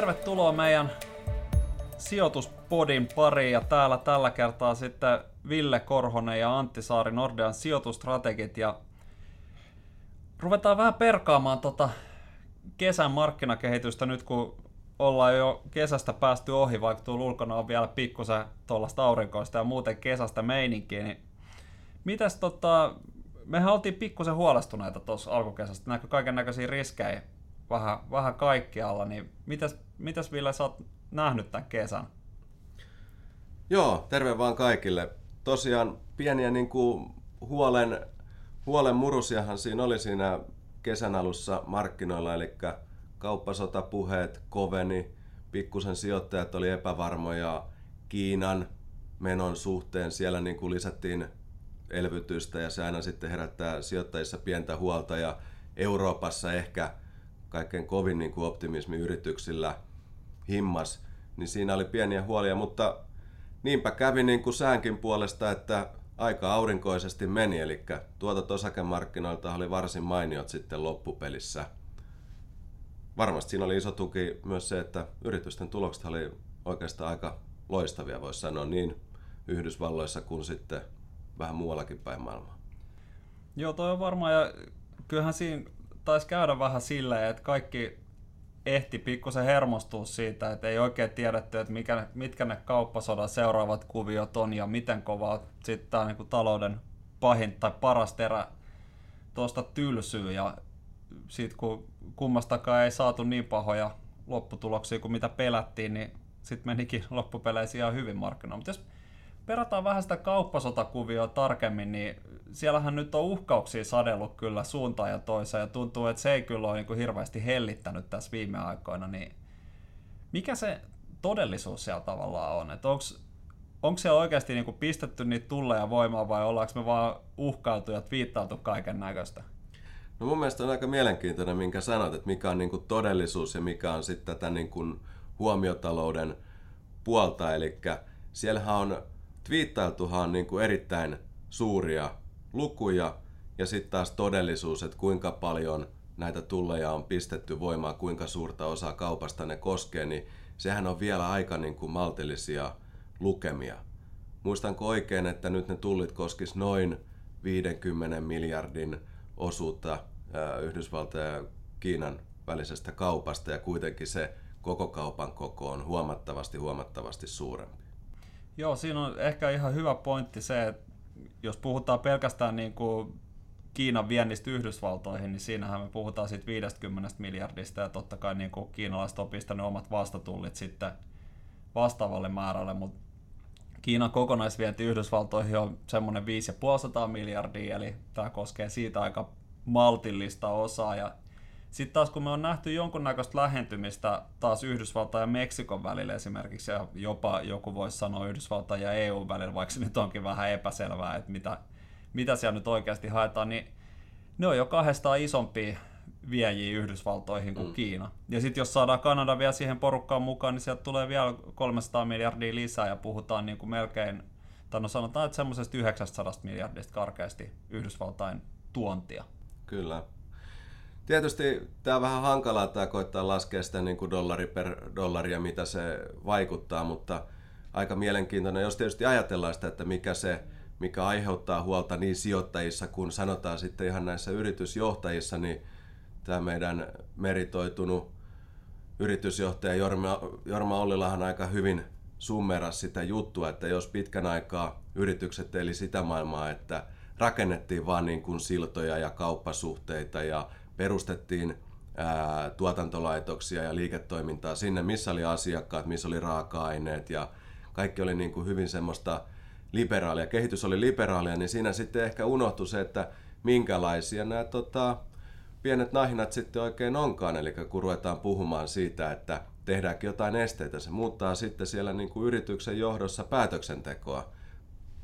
tervetuloa meidän sijoituspodin pariin ja täällä tällä kertaa sitten Ville Korhonen ja Antti Saari Nordean sijoitustrategit. Ja ruvetaan vähän perkaamaan tota kesän markkinakehitystä nyt kun ollaan jo kesästä päästy ohi, vaikka tuolla ulkona on vielä pikkusen tuollaista aurinkoista ja muuten kesästä meininkiä, niin mitäs tota, mehän oltiin pikkusen huolestuneita tuossa alkukesästä, näkö kaiken näköisiä riskejä vähän, vähän kaikkialla, niin mitäs, mitäs Ville sä oot nähnyt tämän kesän? Joo, terve vaan kaikille. Tosiaan pieniä niin kuin huolen, huolen murusiahan siinä oli siinä kesän alussa markkinoilla, eli kauppasotapuheet koveni, pikkusen sijoittajat oli epävarmoja Kiinan menon suhteen, siellä niin kuin lisättiin elvytystä ja se aina sitten herättää sijoittajissa pientä huolta ja Euroopassa ehkä kaikkein kovin niin kuin optimismi yrityksillä himmas, niin siinä oli pieniä huolia, mutta niinpä kävi niin kuin säänkin puolesta, että aika aurinkoisesti meni, eli tuotot osakemarkkinoilta oli varsin mainiot sitten loppupelissä. Varmasti siinä oli iso tuki myös se, että yritysten tulokset oli oikeastaan aika loistavia, voisi sanoa niin Yhdysvalloissa kuin sitten vähän muuallakin päin maailmaa. Joo, toi on varmaan, ja kyllähän siinä taisi käydä vähän silleen, että kaikki ehti pikkusen hermostua siitä, että ei oikein tiedetty, että mikä, mitkä ne kauppasodan seuraavat kuviot on ja miten kova sitten tämä niin talouden pahin tai paras terä tuosta tylsyy ja sitten kun kummastakaan ei saatu niin pahoja lopputuloksia kuin mitä pelättiin, niin sitten menikin loppupeleissä ihan hyvin markkinoilla. Mutta jos perataan vähän sitä kauppasotakuvioa tarkemmin, niin siellähän nyt on uhkauksia sadellut kyllä suuntaan ja toiseen, ja tuntuu, että se ei kyllä ole niin hirveästi hellittänyt tässä viime aikoina, niin mikä se todellisuus siellä tavallaan on? Onko siellä oikeasti niin pistetty niitä tulleja voimaa vai ollaanko me vaan uhkailtu ja viittautu kaiken näköistä? No mun mielestä on aika mielenkiintoinen, minkä sanot, että mikä on niin kuin todellisuus ja mikä on sitten tätä niin kuin huomiotalouden puolta. Eli siellähän on twiittailtuhan niin kuin erittäin suuria lukuja ja sitten taas todellisuus, että kuinka paljon näitä tulleja on pistetty voimaan, kuinka suurta osaa kaupasta ne koskee, niin sehän on vielä aika niin kuin maltillisia lukemia. Muistanko oikein, että nyt ne tullit koskis noin 50 miljardin osuutta Yhdysvaltain ja Kiinan välisestä kaupasta ja kuitenkin se koko kaupan koko on huomattavasti huomattavasti suurempi. Joo, siinä on ehkä ihan hyvä pointti se, että jos puhutaan pelkästään niin kuin Kiinan viennistä Yhdysvaltoihin, niin siinähän me puhutaan siitä 50 miljardista ja totta kai niin kuin kiinalaiset on pistänyt omat vastatullit sitten vastaavalle määrälle, mutta Kiinan kokonaisvienti Yhdysvaltoihin on semmoinen 5,5 miljardia, eli tämä koskee siitä aika maltillista osaa ja sitten taas kun me on nähty jonkunnäköistä lähentymistä taas Yhdysvaltain ja Meksikon välillä esimerkiksi, ja jopa joku voisi sanoa Yhdysvaltain ja EU välillä, vaikka se nyt onkin vähän epäselvää, että mitä, mitä siellä nyt oikeasti haetaan, niin ne on jo kahdestaan isompia viejiä Yhdysvaltoihin kuin mm. Kiina. Ja sitten jos saadaan Kanada vielä siihen porukkaan mukaan, niin sieltä tulee vielä 300 miljardia lisää ja puhutaan niin kuin melkein, tai no sanotaan, että semmoisesta 900 miljardista karkeasti Yhdysvaltain tuontia. Kyllä. Tietysti tämä on vähän hankalaa, tämä koittaa laskea sitä niin kuin dollari per dollaria, mitä se vaikuttaa, mutta aika mielenkiintoinen, jos tietysti ajatellaan sitä, että mikä se, mikä aiheuttaa huolta niin sijoittajissa kuin sanotaan sitten ihan näissä yritysjohtajissa, niin tämä meidän meritoitunut yritysjohtaja Jorma, Jorma Ollilahan aika hyvin summeras sitä juttua, että jos pitkän aikaa yritykset eli sitä maailmaa, että rakennettiin vaan niin kuin siltoja ja kauppasuhteita ja perustettiin ää, tuotantolaitoksia ja liiketoimintaa sinne, missä oli asiakkaat, missä oli raaka-aineet ja kaikki oli niin kuin hyvin semmoista liberaalia. Kehitys oli liberaalia, niin siinä sitten ehkä unohtui se, että minkälaisia nämä tota, pienet nahinat sitten oikein onkaan. Eli kun ruvetaan puhumaan siitä, että tehdäänkin jotain esteitä, se muuttaa sitten siellä niin kuin yrityksen johdossa päätöksentekoa.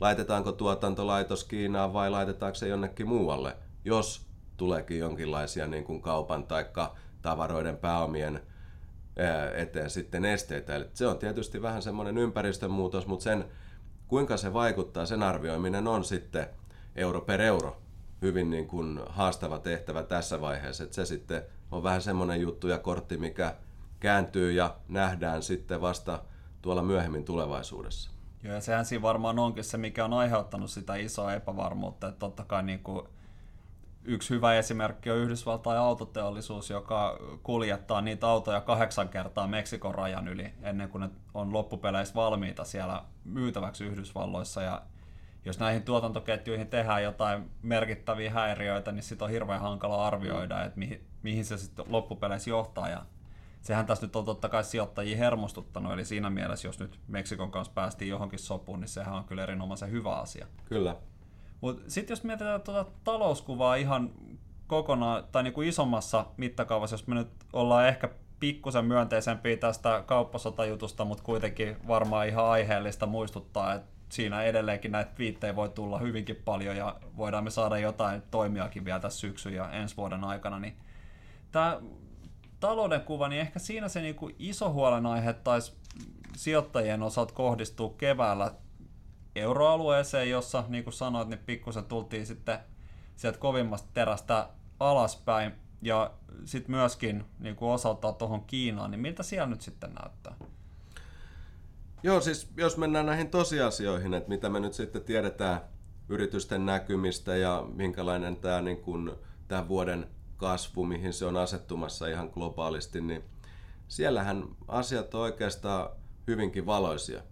Laitetaanko tuotantolaitos Kiinaan vai laitetaanko se jonnekin muualle, jos tuleekin jonkinlaisia niin kuin kaupan tai tavaroiden pääomien eteen sitten esteitä. Eli se on tietysti vähän semmoinen ympäristön muutos, mutta sen, kuinka se vaikuttaa, sen arvioiminen on sitten euro per euro hyvin niin kuin haastava tehtävä tässä vaiheessa. Että se sitten on vähän semmoinen juttu ja kortti, mikä kääntyy ja nähdään sitten vasta tuolla myöhemmin tulevaisuudessa. Joo, ja sehän siinä varmaan onkin se, mikä on aiheuttanut sitä isoa epävarmuutta, että totta kai niin kuin yksi hyvä esimerkki on Yhdysvaltain autoteollisuus, joka kuljettaa niitä autoja kahdeksan kertaa Meksikon rajan yli ennen kuin ne on loppupeleissä valmiita siellä myytäväksi Yhdysvalloissa. Ja jos näihin tuotantoketjuihin tehdään jotain merkittäviä häiriöitä, niin sitten on hirveän hankala arvioida, että mihin, mihin se sitten loppupeleissä johtaa. Ja sehän tässä nyt on totta kai sijoittajia hermostuttanut, eli siinä mielessä, jos nyt Meksikon kanssa päästiin johonkin sopuun, niin sehän on kyllä erinomaisen hyvä asia. Kyllä. Mutta sitten jos mietitään tuota talouskuvaa ihan kokonaan, tai niinku isommassa mittakaavassa, jos me nyt ollaan ehkä pikkusen myönteisempiä tästä kauppasotajutusta, mutta kuitenkin varmaan ihan aiheellista muistuttaa, että siinä edelleenkin näitä viittejä voi tulla hyvinkin paljon ja voidaan me saada jotain toimiakin vielä tässä syksyn ja ensi vuoden aikana, niin tämä talouden kuva, niin ehkä siinä se niinku iso huolenaihe taisi sijoittajien osalta kohdistuu keväällä euroalueeseen, jossa niin kuin sanoit, niin pikkusen tultiin sitten sieltä kovimmasta terästä alaspäin ja sitten myöskin niin kuin osaltaan tuohon Kiinaan, niin miltä siellä nyt sitten näyttää? Joo, siis jos mennään näihin tosiasioihin, että mitä me nyt sitten tiedetään yritysten näkymistä ja minkälainen tämä niin kuin, tämän vuoden kasvu, mihin se on asettumassa ihan globaalisti, niin siellähän asiat on oikeastaan hyvinkin valoisia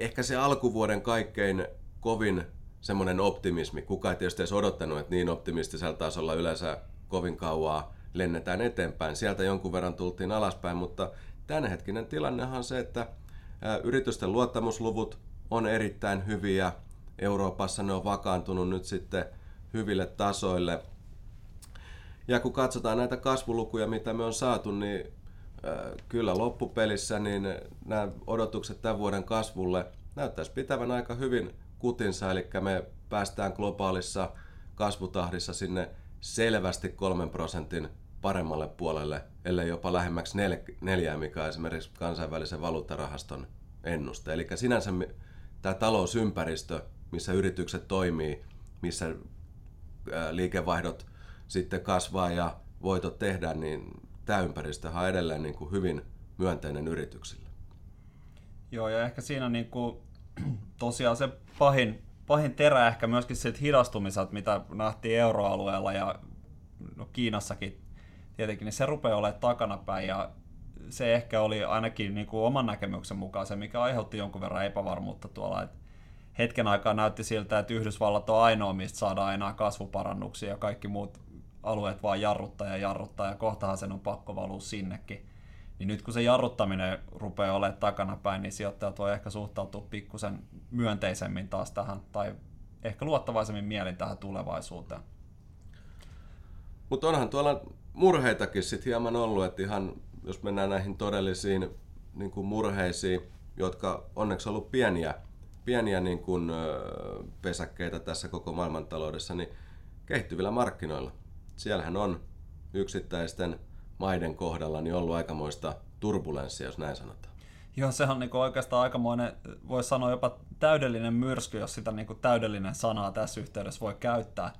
ehkä se alkuvuoden kaikkein kovin semmoinen optimismi. Kuka ei tietysti edes odottanut, että niin optimistisella tasolla yleensä kovin kauaa lennetään eteenpäin. Sieltä jonkun verran tultiin alaspäin, mutta tämänhetkinen tilannehan on se, että yritysten luottamusluvut on erittäin hyviä. Euroopassa ne on vakaantunut nyt sitten hyville tasoille. Ja kun katsotaan näitä kasvulukuja, mitä me on saatu, niin kyllä loppupelissä niin nämä odotukset tämän vuoden kasvulle näyttäisi pitävän aika hyvin kutinsa, eli me päästään globaalissa kasvutahdissa sinne selvästi kolmen prosentin paremmalle puolelle, ellei jopa lähemmäksi nel- neljää, mikä on esimerkiksi kansainvälisen valuuttarahaston ennuste. Eli sinänsä tämä talousympäristö, missä yritykset toimii, missä liikevaihdot sitten kasvaa ja voitot tehdään, niin tämä ympäristö on edelleen niin kuin hyvin myönteinen yrityksille. Joo, ja ehkä siinä niin kuin, tosiaan se pahin, pahin terä ehkä myöskin siitä hidastumiselta, mitä nähtiin euroalueella ja no Kiinassakin tietenkin, niin se rupeaa olemaan takanapäin ja se ehkä oli ainakin niin kuin oman näkemyksen mukaan se, mikä aiheutti jonkun verran epävarmuutta tuolla. Et hetken aikaa näytti siltä, että Yhdysvallat on ainoa, mistä saadaan enää kasvuparannuksia ja kaikki muut alueet vaan jarruttaa ja jarruttaa ja kohtahan sen on pakko valua sinnekin. Niin nyt kun se jarruttaminen rupeaa olemaan takanapäin, niin sijoittajat voi ehkä suhtautua pikkusen myönteisemmin taas tähän, tai ehkä luottavaisemmin mielin tähän tulevaisuuteen. Mutta onhan tuolla murheitakin sitten hieman ollut, että ihan jos mennään näihin todellisiin niin kuin murheisiin, jotka onneksi on ollut pieniä, pieniä niin kuin, pesäkkeitä tässä koko maailmantaloudessa, niin kehittyvillä markkinoilla siellähän on yksittäisten maiden kohdalla niin ollut aikamoista turbulenssia, jos näin sanotaan. Joo, se on niinku oikeastaan aikamoinen, voi sanoa jopa täydellinen myrsky, jos sitä niinku täydellinen sanaa tässä yhteydessä voi käyttää.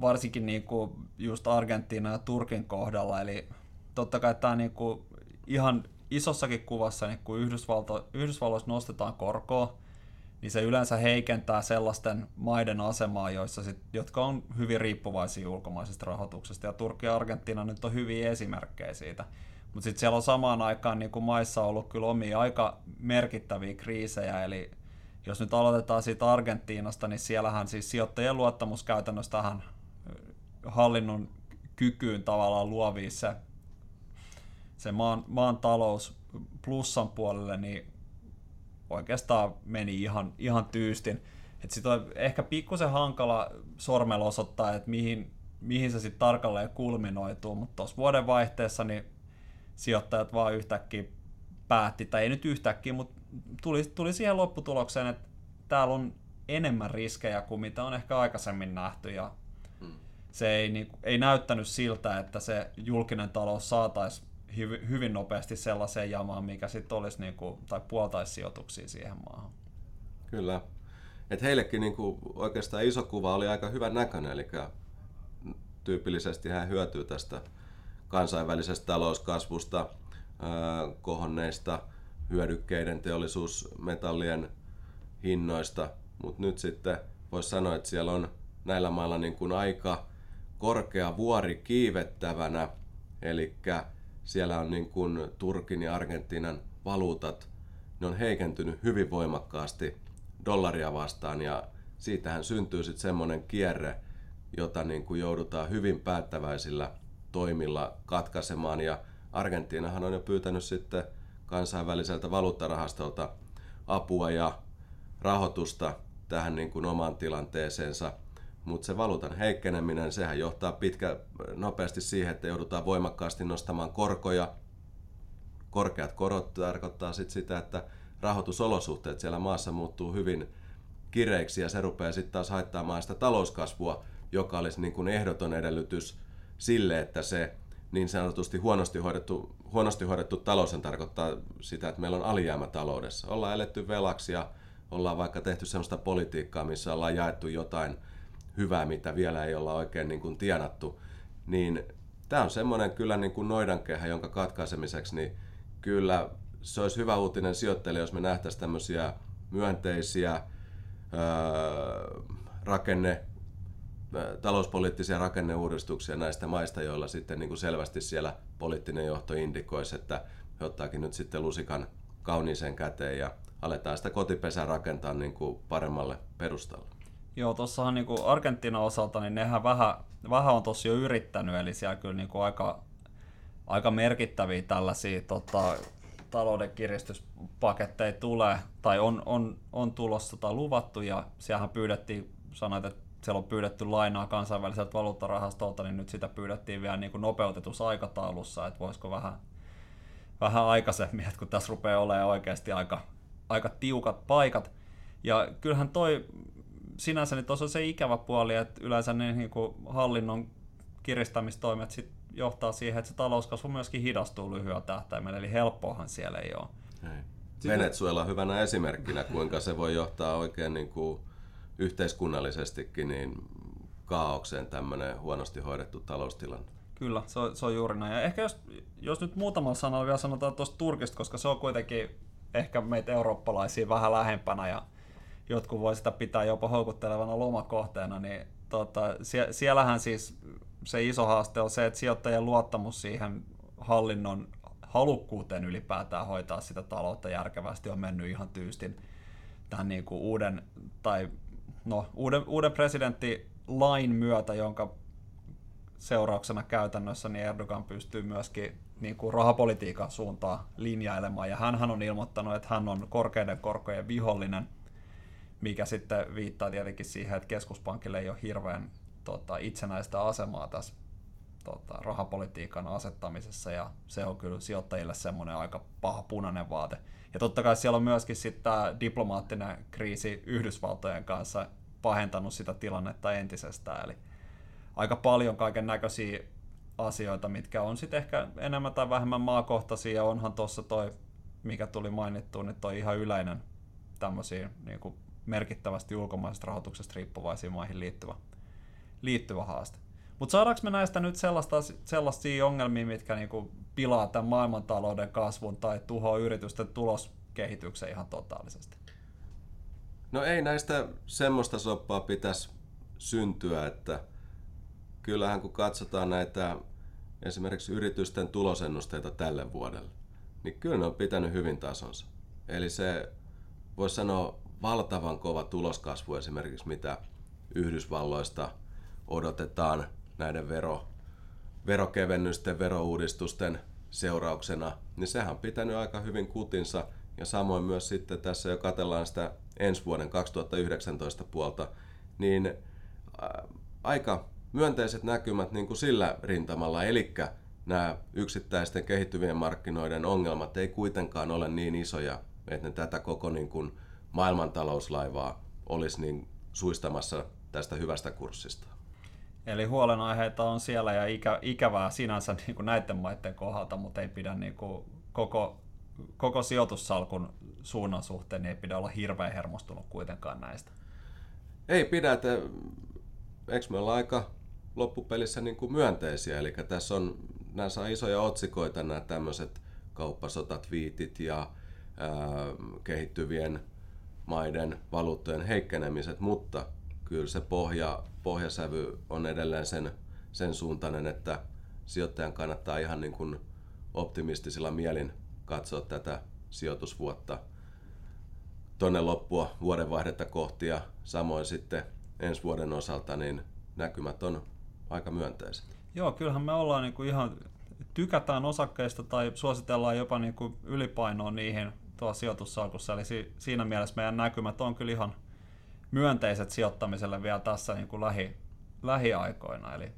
Varsinkin niinku just Argentiina ja Turkin kohdalla, eli totta kai tämä niinku ihan isossakin kuvassa, niin kun Yhdysvalto, Yhdysvalloissa nostetaan korkoa, niin se yleensä heikentää sellaisten maiden asemaa, joissa sit, jotka on hyvin riippuvaisia ulkomaisesta rahoituksesta. Ja Turkki ja Argentiina nyt on hyviä esimerkkejä siitä. Mutta sitten siellä on samaan aikaan niin kuin maissa ollut kyllä omia aika merkittäviä kriisejä, eli jos nyt aloitetaan siitä Argentiinasta, niin siellähän siis sijoittajien luottamus käytännössä tähän hallinnon kykyyn tavallaan luovii se, se maan, maan talous plussan puolelle, niin oikeastaan meni ihan, ihan tyystin. Sitten on ehkä pikkusen hankala sormella osoittaa, että mihin, mihin se sitten tarkalleen kulminoituu, mutta tuossa vuoden vaihteessa niin sijoittajat vaan yhtäkkiä päätti, tai ei nyt yhtäkkiä, mutta tuli, tuli siihen lopputulokseen, että täällä on enemmän riskejä kuin mitä on ehkä aikaisemmin nähty, ja hmm. se ei, niin, ei näyttänyt siltä, että se julkinen talous saataisiin hyvin nopeasti sellaiseen jamaan, mikä sitten olisi niin kuin, tai puoltaisi sijoituksia siihen maahan. Kyllä. Et heillekin niin kuin oikeastaan iso kuva oli aika hyvän näköinen, eli tyypillisesti hän hyötyy tästä kansainvälisestä talouskasvusta. kohonneista hyödykkeiden teollisuusmetallien hinnoista, mutta nyt sitten voisi sanoa, että siellä on näillä mailla niin kuin aika korkea vuori kiivettävänä, eli siellä on niin kuin Turkin ja Argentiinan valuutat, ne on heikentynyt hyvin voimakkaasti dollaria vastaan ja siitähän syntyy sitten semmoinen kierre, jota niin kuin joudutaan hyvin päättäväisillä toimilla katkaisemaan ja Argentiinahan on jo pyytänyt sitten kansainväliseltä valuuttarahastolta apua ja rahoitusta tähän niin kuin omaan tilanteeseensa. Mutta se valuutan heikkeneminen, sehän johtaa pitkä, nopeasti siihen, että joudutaan voimakkaasti nostamaan korkoja. Korkeat korot tarkoittaa sit sitä, että rahoitusolosuhteet siellä maassa muuttuu hyvin kireiksi ja se rupeaa sitten taas haittaamaan sitä talouskasvua, joka olisi niin kuin ehdoton edellytys sille, että se niin sanotusti huonosti hoidettu, huonosti hoidettu talous tarkoittaa sitä, että meillä on alijäämä taloudessa. Ollaan eletty velaksi ja ollaan vaikka tehty sellaista politiikkaa, missä ollaan jaettu jotain hyvää, mitä vielä ei olla oikein niin kuin tienattu. Niin tämä on semmoinen kyllä niin kuin noidankehä, jonka katkaisemiseksi niin kyllä se olisi hyvä uutinen sijoittajille, jos me nähtäisiin tämmöisiä myönteisiä öö, rakenne talouspoliittisia rakenneuudistuksia näistä maista, joilla sitten niin kuin selvästi siellä poliittinen johto indikoisi, että he ottaakin nyt sitten lusikan kauniiseen käteen ja aletaan sitä kotipesää rakentaa niin kuin paremmalle perustalle. Joo, tuossahan niin Argentiinan osalta, niin nehän vähän, vähän on tossa jo yrittänyt, eli siellä kyllä niin kuin aika, aika merkittäviä tällaisia tota, talouden kiristyspaketteja tulee, tai on, on, on tulossa tai luvattu, ja siellähän pyydettiin, sanoit, että siellä on pyydetty lainaa kansainväliseltä valuuttarahastolta, niin nyt sitä pyydettiin vielä niin kuin nopeutetussa aikataulussa, että voisiko vähän, vähän aikaisemmin, että kun tässä rupeaa olemaan oikeasti aika, aika tiukat paikat. Ja kyllähän toi sinänsä niin tuossa on se ikävä puoli, että yleensä ne niin kuin hallinnon kiristämistoimet sit johtaa siihen, että se talouskasvu myöskin hidastuu lyhyellä tähtäimellä, eli helppoahan siellä ei ole. Ei. Venezuela hyvänä esimerkkinä, kuinka se voi johtaa oikein niin kuin yhteiskunnallisestikin niin kaaukseen tämmöinen huonosti hoidettu taloustilanne. Kyllä, se on, se on juuri näin. Ja ehkä jos, jos nyt muutamalla sanalla vielä sanotaan tuosta Turkista, koska se on kuitenkin ehkä meitä eurooppalaisia vähän lähempänä ja jotkut voi sitä pitää jopa houkuttelevana lomakohteena, niin tota, sie, siellähän siis se iso haaste on se, että sijoittajien luottamus siihen hallinnon halukkuuteen ylipäätään hoitaa sitä taloutta järkevästi on mennyt ihan tyystin tämän niin kuin uuden, tai no, uuden, uuden lain myötä, jonka seurauksena käytännössä niin Erdogan pystyy myöskin niin kuin rahapolitiikan suuntaan linjailemaan. Ja hän on ilmoittanut, että hän on korkeiden korkojen vihollinen, mikä sitten viittaa tietenkin siihen, että keskuspankille ei ole hirveän tota, itsenäistä asemaa tässä tota, rahapolitiikan asettamisessa, ja se on kyllä sijoittajille semmoinen aika paha punainen vaate. Ja totta kai siellä on myöskin sitten tämä diplomaattinen kriisi Yhdysvaltojen kanssa pahentanut sitä tilannetta entisestään, eli aika paljon kaiken näköisiä asioita, mitkä on sitten ehkä enemmän tai vähemmän maakohtaisia, ja onhan tuossa toi, mikä tuli mainittua, niin toi ihan yleinen tämmöisiä niin merkittävästi ulkomaisesta rahoituksesta riippuvaisiin maihin liittyvä, liittyvä haaste. Mutta saadaanko me näistä nyt sellaista, sellaisia ongelmia, mitkä niinku pilaa tämän maailmantalouden kasvun tai tuhoaa yritysten tuloskehityksen ihan totaalisesti? No ei näistä semmoista soppaa pitäisi syntyä, että kyllähän kun katsotaan näitä esimerkiksi yritysten tulosennusteita tälle vuodelle, niin kyllä ne on pitänyt hyvin tasonsa. Eli se voisi sanoa valtavan kova tuloskasvu esimerkiksi, mitä Yhdysvalloista odotetaan näiden vero, verokevennysten, verouudistusten seurauksena, niin sehän on pitänyt aika hyvin kutinsa. Ja samoin myös sitten tässä jo katellaan sitä ensi vuoden 2019 puolta, niin äh, aika myönteiset näkymät niin kuin sillä rintamalla, eli nämä yksittäisten kehittyvien markkinoiden ongelmat ei kuitenkaan ole niin isoja, että ne tätä koko niin kuin maailmantalouslaivaa olisi niin suistamassa tästä hyvästä kurssista. Eli huolenaiheita on siellä ja ikä, ikävää sinänsä niin kuin näiden maiden kohdalta, mutta ei pidä niin kuin koko, koko sijoitussalkun suunnan suhteen, niin ei pidä olla hirveän hermostunut kuitenkaan näistä. Ei pidä, että eikö me olla aika loppupelissä niin kuin myönteisiä, eli tässä on, nämä saa isoja otsikoita nämä tämmöiset kauppasotatviitit ja ää, kehittyvien maiden valuuttojen heikkenemiset, mutta kyllä se pohja, pohjasävy on edelleen sen, sen suuntainen, että sijoittajan kannattaa ihan niin kuin optimistisilla mielin katsoa tätä sijoitusvuotta tuonne loppua vuodenvaihdetta kohti ja samoin sitten ensi vuoden osalta niin näkymät on aika myönteiset. Joo, kyllähän me ollaan niin kuin ihan, tykätään osakkeista tai suositellaan jopa niin kuin ylipainoa niihin tuolla sijoitussalkussa, eli si- siinä mielessä meidän näkymät on kyllä ihan myönteiset sijoittamiselle vielä tässä niin kuin lähi, lähiaikoina, eli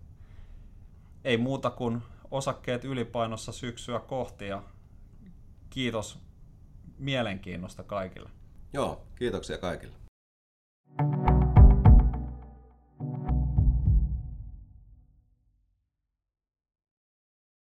ei muuta kuin osakkeet ylipainossa syksyä kohti ja kiitos mielenkiinnosta kaikille. Joo, kiitoksia kaikille.